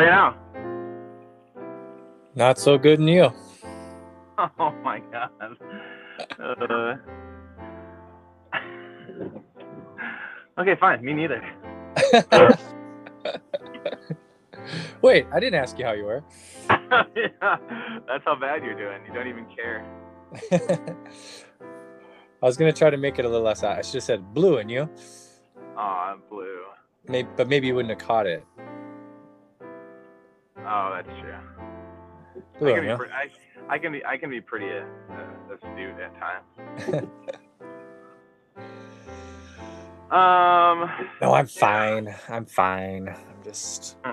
are you now? Not so good in you. Oh my god. Uh, okay, fine. Me neither. Wait, I didn't ask you how you were. yeah, that's how bad you're doing. You don't even care. I was gonna try to make it a little less. I should have said blue in you. Oh, I'm blue. Maybe, but maybe you wouldn't have caught it. Oh, that's true. I can, be, pre- I, I can be I can be pretty uh, astute at times. Um. No, I'm fine. I'm fine. I'm just.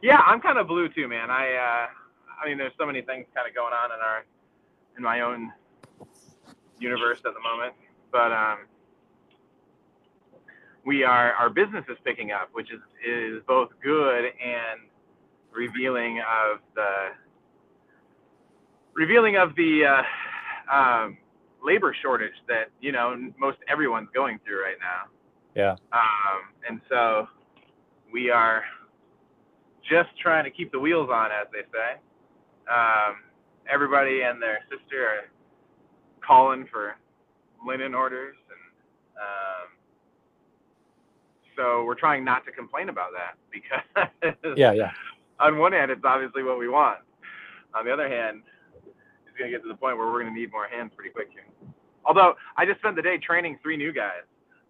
yeah, I'm kind of blue too, man. I uh, I mean, there's so many things kind of going on in our in my own universe at the moment, but um, we are our business is picking up, which is is both good and revealing of the revealing of the uh, um, labor shortage that you know most everyone's going through right now. Yeah. Um, and so we are just trying to keep the wheels on, as they say. Um, everybody and their sister are calling for linen orders, and um, so we're trying not to complain about that because Yeah, yeah. on one hand, it's obviously what we want. On the other hand, it's going to get to the point where we're going to need more hands pretty quick here. Although I just spent the day training three new guys,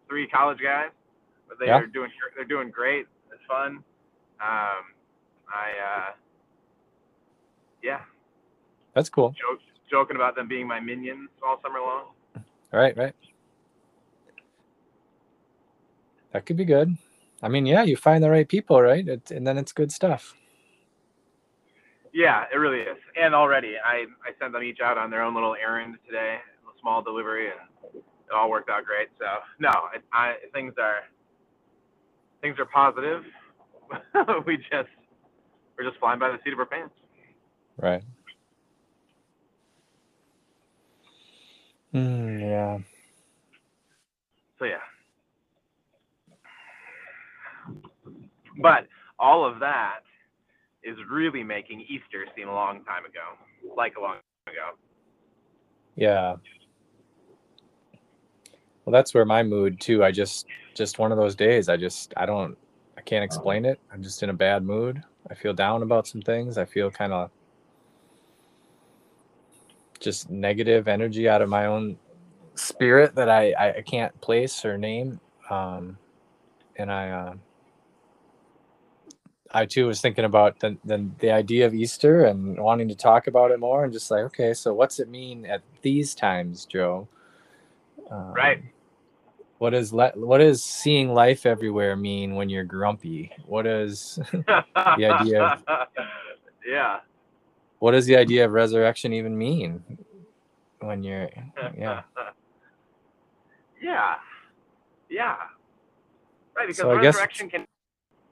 three college guys. But they Yeah. are doing they're doing great. It's fun. Um, I uh, yeah, That's cool. joke, joking about them being my minions all summer long. Right, right. That could be good. I mean, yeah, you find the right people, right? It, and then it's good stuff. Yeah, it really is. And already, I I sent them each out on their own little errand today, a small delivery, and it all worked out great. So no, it, I things are things are positive. we just we're just flying by the seat of our pants. Right. Mm, yeah. So yeah. But all of that is really making Easter seem a long time ago, like a long time ago. Yeah. Well, that's where my mood too. I just just one of those days. I just I don't I can't explain it. I'm just in a bad mood. I feel down about some things. I feel kind of just negative energy out of my own spirit that I I, can't place or name. Um, and I uh, I too was thinking about the, the the idea of Easter and wanting to talk about it more and just like okay, so what's it mean at these times, Joe? Um, Right. What is le- what does seeing life everywhere mean when you're grumpy? What is the idea of- yeah. what does the idea of resurrection even mean when you're yeah yeah. Yeah. Right, because So I guess- resurrection can.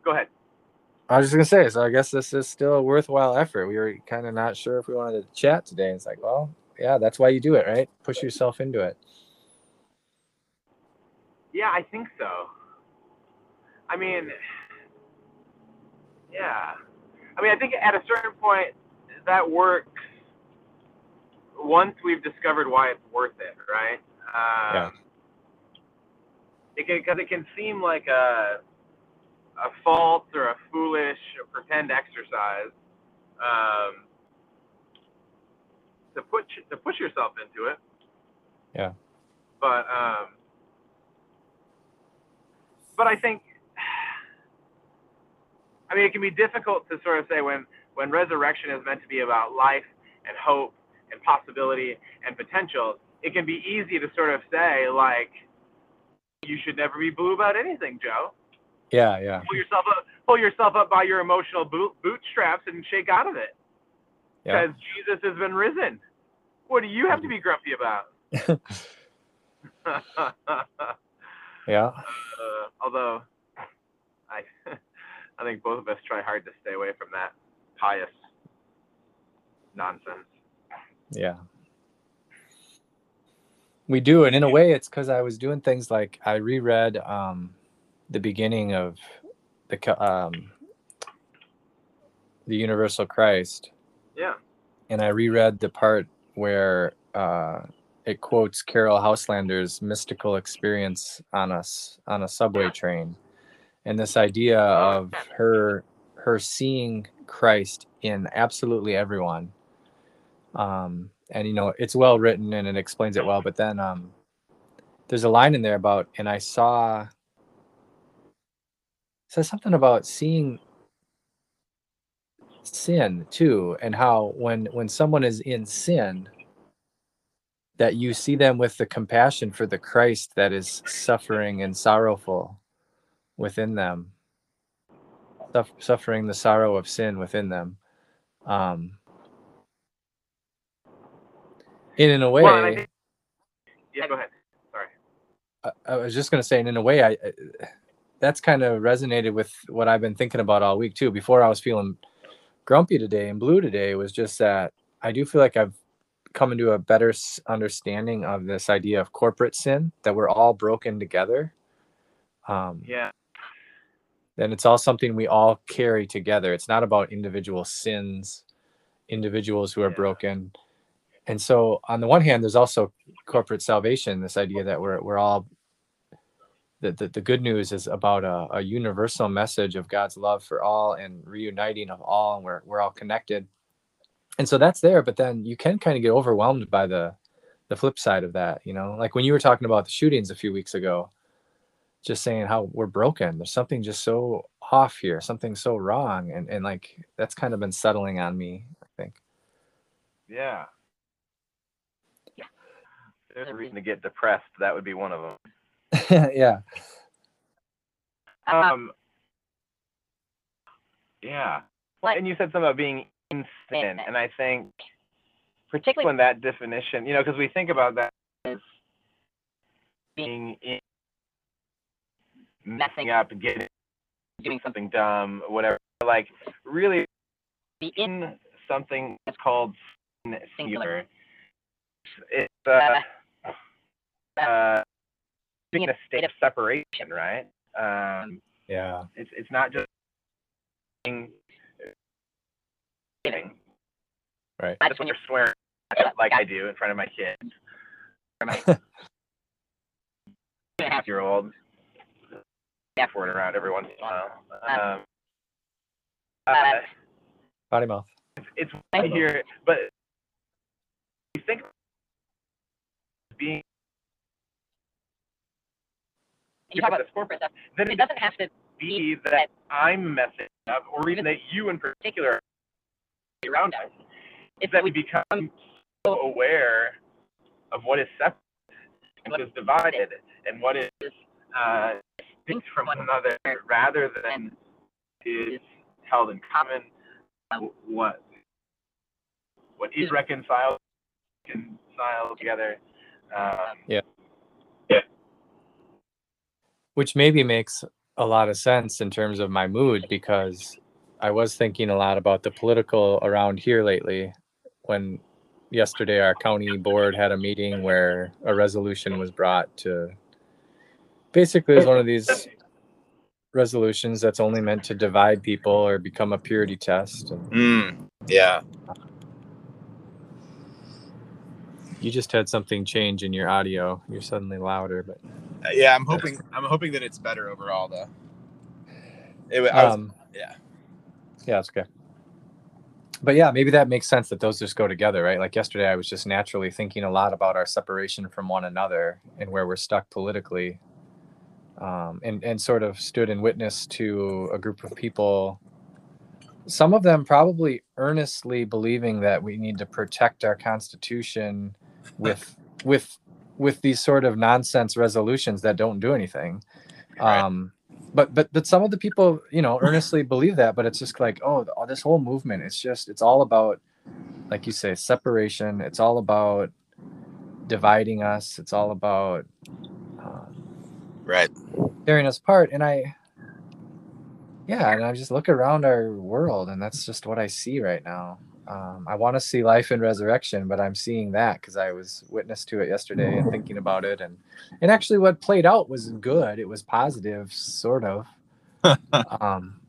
Go ahead. I was just gonna say, so I guess this is still a worthwhile effort. We were kind of not sure if we wanted to chat today. It's like, well, yeah, that's why you do it, right? Push yourself into it. Yeah, I think so. I mean, yeah. I mean, I think at a certain point that works once we've discovered why it's worth it, right? Um, Yeah. It can because it can seem like a a false or a foolish or pretend exercise um, to put to push yourself into it. Yeah. But um, but I think I mean it can be difficult to sort of say when when resurrection is meant to be about life and hope and possibility and potential, it can be easy to sort of say like you should never be blue about anything, Joe. Yeah, yeah, Pull yourself up pull yourself up by your emotional boot, bootstraps and shake out of it. yeah. Because Jesus has been risen. What do you have to be grumpy about? Yeah. uh, although I, I think both of us try hard to stay away from that pious nonsense. Yeah. We do, and in a way, it's because I was doing things like I reread um, the beginning of the um, the universal Christ. Yeah. And I reread the part where uh, it quotes Caryll Houselander's mystical experience on us on a subway train, and this idea of her her seeing Christ in absolutely everyone. Um, and you know it's well written and it explains it well. But then um, there's a line in there about, and I saw says something about seeing sin too and how when when someone is in sin that you see them with the compassion for the Christ that is suffering and sorrowful within them. Suffering the sorrow of sin within them. Um and in a way well, think, yeah go ahead. Sorry. I, I was just going to say and in a way I, I that's kind of resonated with what I've been thinking about all week too. Before I was feeling grumpy today and blue today was just that I do feel like I've come into a better understanding of this idea of corporate sin that we're all broken together. Um, yeah. And it's all something we all carry together. It's not about individual sins, individuals who are yeah. broken. And so, on the one hand, there's also corporate salvation. This idea that we're we're all the, the, the good news is about a, a universal message of God's love for all and reuniting of all, and we're we're all connected. And so that's there, but then you can kind of get overwhelmed by the the flip side of that, you know, like when you were talking about the shootings a few weeks ago, just saying how we're broken. There's something just so off here, something so wrong, and and like that's kind of been settling on me. I think. Yeah. There's a reason to get depressed. That would be one of them. yeah. Um. Yeah. Well, and you said something about being in sin, and I think, particularly when that definition, you know, because we think about that as being in, messing up, getting, doing something dumb, whatever. Like, really, be in something that's called singular. It's uh, uh, being in a state of separation, right? Um, yeah. It's it's not just Right. Not just when you're swearing like I do in front of my kids. My half year old. F word around every once in a while. Um, uh, Potty mouth. It's, it's right here, but you think being you talk about this corporate stuff, then it doesn't have to be that I'm messing up, or even that you in particular around us. It's that we become so aware of what is separate and what is divided and what is uh, distinct from one another rather than is held in common. What what is reconciled, reconciled together. Um, yeah which maybe makes a lot of sense in terms of my mood because I was thinking a lot about the political around here lately when yesterday our county board had a meeting where a resolution was brought to basically it was one of these resolutions that's only meant to divide people or become a purity test and, mm, yeah. You just had something change in your audio. You're suddenly louder but yeah, I'm hoping. I'm hoping that it's better overall, though. It, was, um, yeah, yeah, it's okay. But yeah, maybe that makes sense that those just go together, right? Like yesterday, I was just naturally thinking a lot about our separation from one another and where we're stuck politically, um, and and sort of stood in witness to a group of people. Some of them probably earnestly believing that we need to protect our constitution with with with these sort of nonsense resolutions that don't do anything. Right. Um, but but but some of the people, you know, earnestly believe that. But it's just like, oh, this whole movement. It's just it's all about, like you say, separation. It's all about dividing us. It's all about um, right tearing us apart. And I, yeah, and I just look around our world, and that's just what I see right now um, I want to see life and resurrection, but I'm seeing that because I was witness to it yesterday and thinking about it, and and actually what played out was good. It was positive, sort of. um,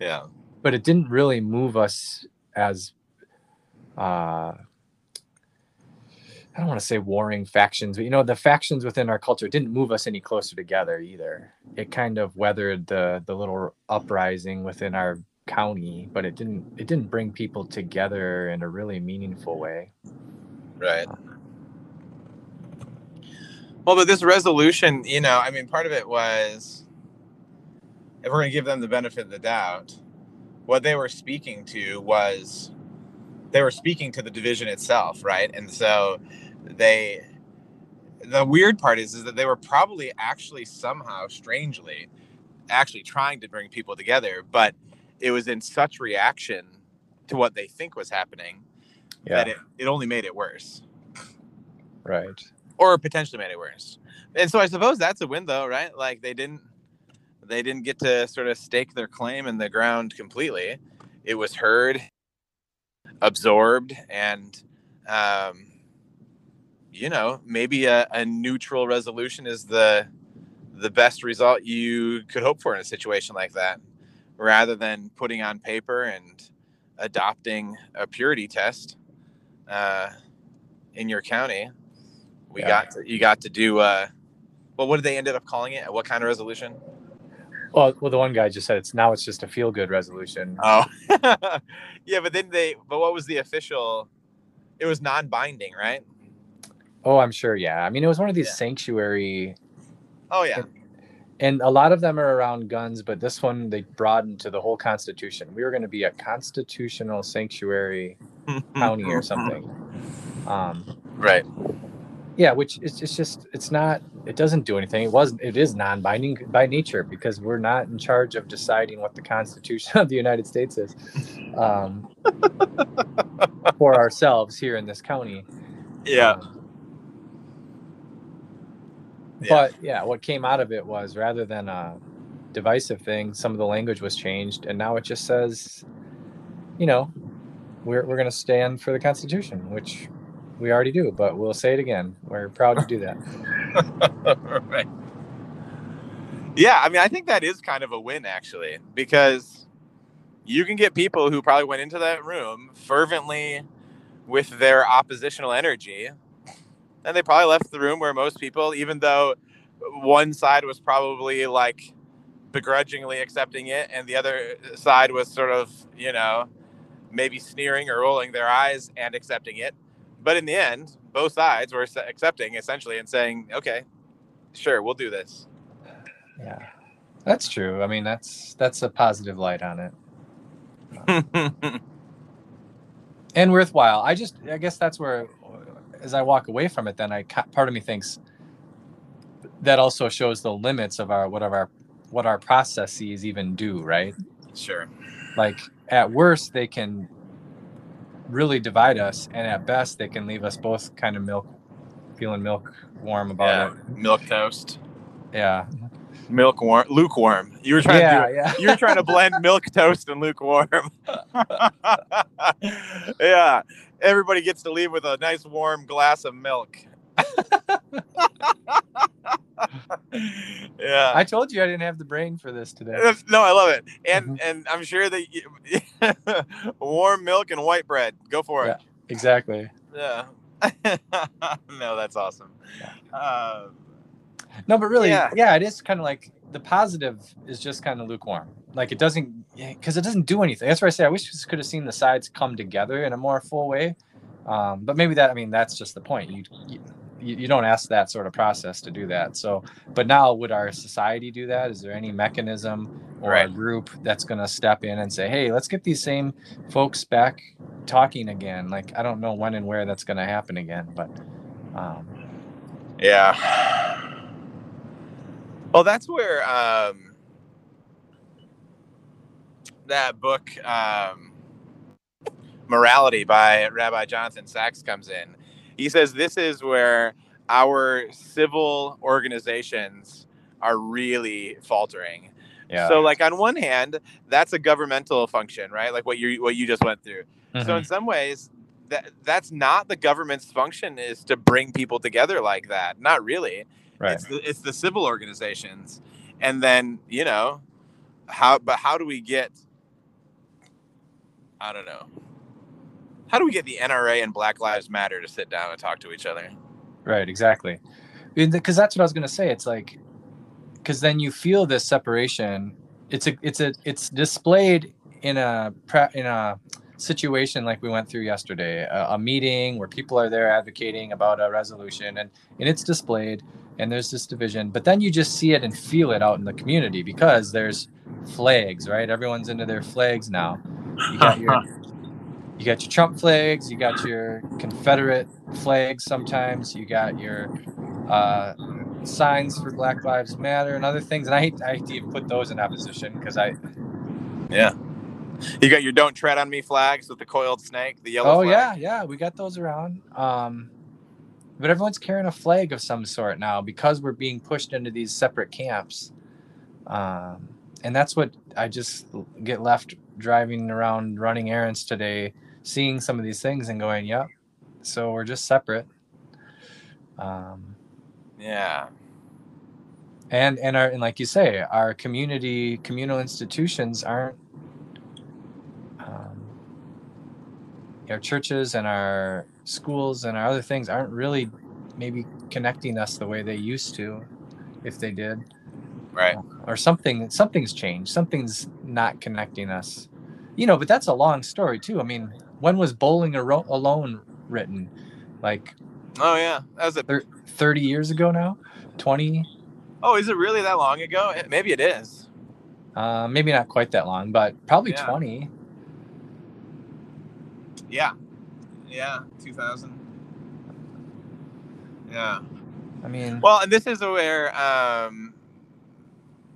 Yeah. but it didn't really move us as uh I don't want to say warring factions, but you know, the factions within our culture didn't move us any closer together either. It kind of weathered the the little uprising within our county, but it didn't it didn't bring people together in a really meaningful way. Right. Well, but this resolution, you know, I mean, part of it was if we're going to give them the benefit of the doubt, what they were speaking to was they were speaking to the division itself, right? And so they, the weird part is, is that they were probably actually somehow, strangely, actually trying to bring people together, but it was in such reaction to what they think was happening Yeah. that it, it only made it worse right. or potentially made it worse. And so I suppose that's a win though, right? Like they didn't they didn't get to sort of stake their claim in the ground completely. It was heard, absorbed, and um, you know, maybe a, a neutral resolution is the the best result you could hope for in a situation like that, rather than putting on paper and adopting a purity test uh, in your county we Yeah. got to, you got to do uh well what did they ended up calling it what kind of resolution Well, well, the one guy just said it's now it's just a feel good resolution. oh yeah but then they but what was the official it was non-binding right Oh, I'm sure. Yeah. I mean, it was one of these Yeah. sanctuary oh yeah and a lot of them are around guns, but this one they broadened to the whole Constitution. We were going to be a constitutional sanctuary county or something. Um, right yeah, which is it's just it's not it doesn't do anything. It wasn't it is non-binding by nature because we're not in charge of deciding what the Constitution of the United States is um, for ourselves here in this county. yeah Um, Yeah. But yeah, what came out of it was rather than a divisive thing, some of the language was changed, and now it just says, you know, we're we're going to stand for the Constitution, which we already do, but we'll say it again. We're proud to do that. right yeah i mean i think that is kind of a win actually because you can get people who probably went into that room fervently with their oppositional energy and they probably left the room where most people even though one side was probably like begrudgingly accepting it and the other side was sort of you know maybe sneering or rolling their eyes and accepting it but in the end both sides were accepting essentially and saying okay sure we'll do this Yeah, that's true. I mean, that's that's a positive light on it, and worthwhile. I just, I guess that's where, as I walk away from it, then I part of me thinks that also shows the limits of our what of our what our processes even do, right? sure. Like at worst, they can really divide us, and at best, they can leave us both kind of milk, feeling milk warm about yeah it. milk toast. Yeah, milk warm lukewarm. You were trying yeah, to yeah. you were trying to blend milk toast and lukewarm. Yeah everybody gets to leave with a nice warm glass of milk yeah I told you I didn't have the brain for this today. No i love it and Mhm. and i'm sure that you, warm milk and white bread go for it Exactly. yeah no that's awesome um, No, but really, Yeah. yeah, it is kind of like the positive is just kind of lukewarm. Like it doesn't, because it doesn't do anything. That's why I say I wish we could have seen the sides come together in a more full way. Um, but maybe that, I mean, that's just the point. You, you you don't ask that sort of process to do that. So, but now would our society do that? Is there any mechanism or a group that's going to step in and say, "Hey, let's get these same folks back talking again"? Like I don't know when and where that's going to happen again, but um, Yeah. Well, that's where um, that book, um, Morality by Rabbi Jonathan Sacks, comes in. He says this is where our civil organizations are really faltering. yeah. So, like on one hand, that's a governmental function, right? Like what you what you just went through. So Mhm. in some ways, that that's not the government's function is to bring people together like that. Not really. Right. It's the it's the civil organizations, and then you know, how but how do we get I don't know. How do we get the NRA and Black Lives Matter to sit down and talk to each other? Right, exactly. Because that's what I was going to say. It's like, because then you feel this separation. It's a, it's a, it's displayed in a in a situation like we went through yesterday, a, a meeting where people are there advocating about a resolution, and and it's displayed, and there's this division. But then you just see it and feel it out in the community because there's flags, right? Everyone's into their flags now. You got your you got your Trump flags, you got your Confederate flags sometimes, you got your uh, signs for Black Lives Matter and other things. And I hate, I hate to even put those in opposition because I. Yeah. You got your "Don't Tread on Me" flags with the coiled snake, the yellow. Oh flag. yeah, yeah, we got those around. Um, but everyone's carrying a flag of some sort now because we're being pushed into these separate camps. Um, and that's what I just get left driving around running errands today seeing some of these things and going, yep. So we're just separate. Um, yeah. And and our and like you say, our community communal institutions aren't. Um, our churches and our schools and our other things aren't really maybe connecting us the way they used to, if they did. Right. Or something something's changed. Something's not connecting us. You know, but that's a long story too. I mean, when was Bowling Alone written? Like, oh yeah, that was a thir- thirty years ago now. Twenty. Oh, is it really that long ago? Maybe it is. Uh, maybe not quite that long, but probably yeah. twenty. Yeah, yeah, two thousand. Yeah. I mean, well, and this is where um,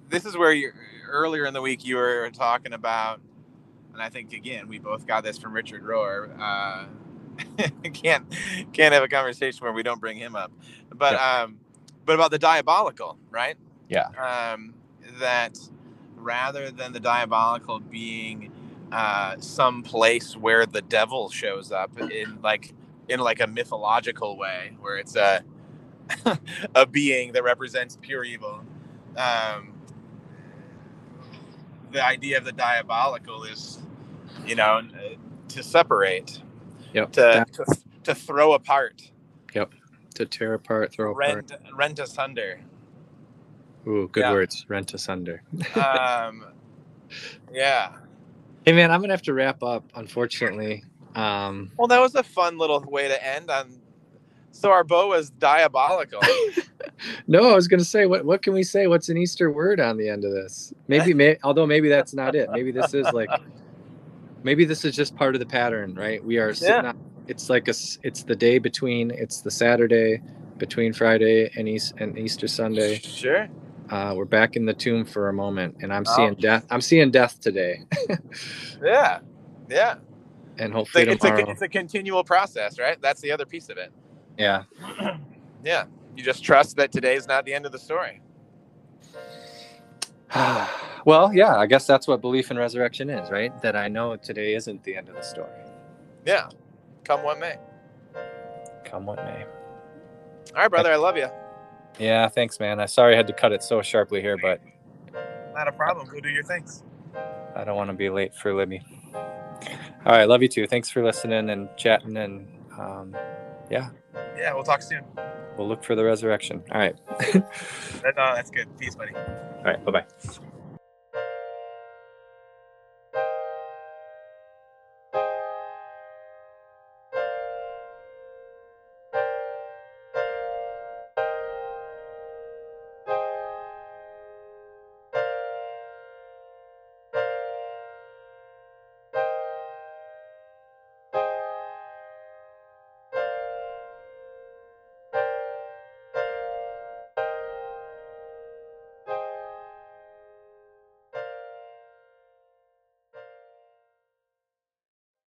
this is where you earlier in the week you were talking about and I think again we both got this from Richard Rohr. Uh, can't can't have a conversation where we don't bring him up, but yeah. um, but about the diabolical, right? Yeah. Um, that rather than the diabolical being uh, some place where the devil shows up in like in like a mythological way, where it's a a being that represents pure evil. Um, the idea of the diabolical is, you know, to separate. Yep. To, to, to throw apart. Yep. To tear apart, throw rent, apart. Rent asunder. Ooh, good yeah. words. Rent asunder. um, yeah. Hey man, I'm gonna have to wrap up. Unfortunately. Um, well, that was a fun little way to end on so our bow was diabolical. no, I was going to say, what what can we say? What's an Easter word on the end of this? Maybe, may, although maybe that's not it. Maybe this is like, maybe this is just part of the pattern, right? We are sitting. Yeah. On, it's like a. It's the day between. It's the Saturday between Friday and East and Easter Sunday. Sure. Uh, we're back in the tomb for a moment, and I'm oh. seeing death. I'm seeing death today. yeah, yeah. And hopefully it's, tomorrow. A, it's a continual process, right? That's the other piece of it. Yeah. yeah. You just trust that today is not the end of the story. well, yeah, I guess that's what belief in resurrection is, right? That I know today isn't the end of the story. Yeah. Come what may. Come what may. All right, brother. I love you. Yeah, thanks, man. I'm sorry I had to cut it so sharply here, but. Not a problem. Go do your things. I don't want to be late for Libby. All right. Love you too. Thanks for listening and chatting. And um, yeah. Yeah, we'll talk soon. We'll look for the resurrection. All right. no, that's good. Peace, buddy. All right. Bye bye.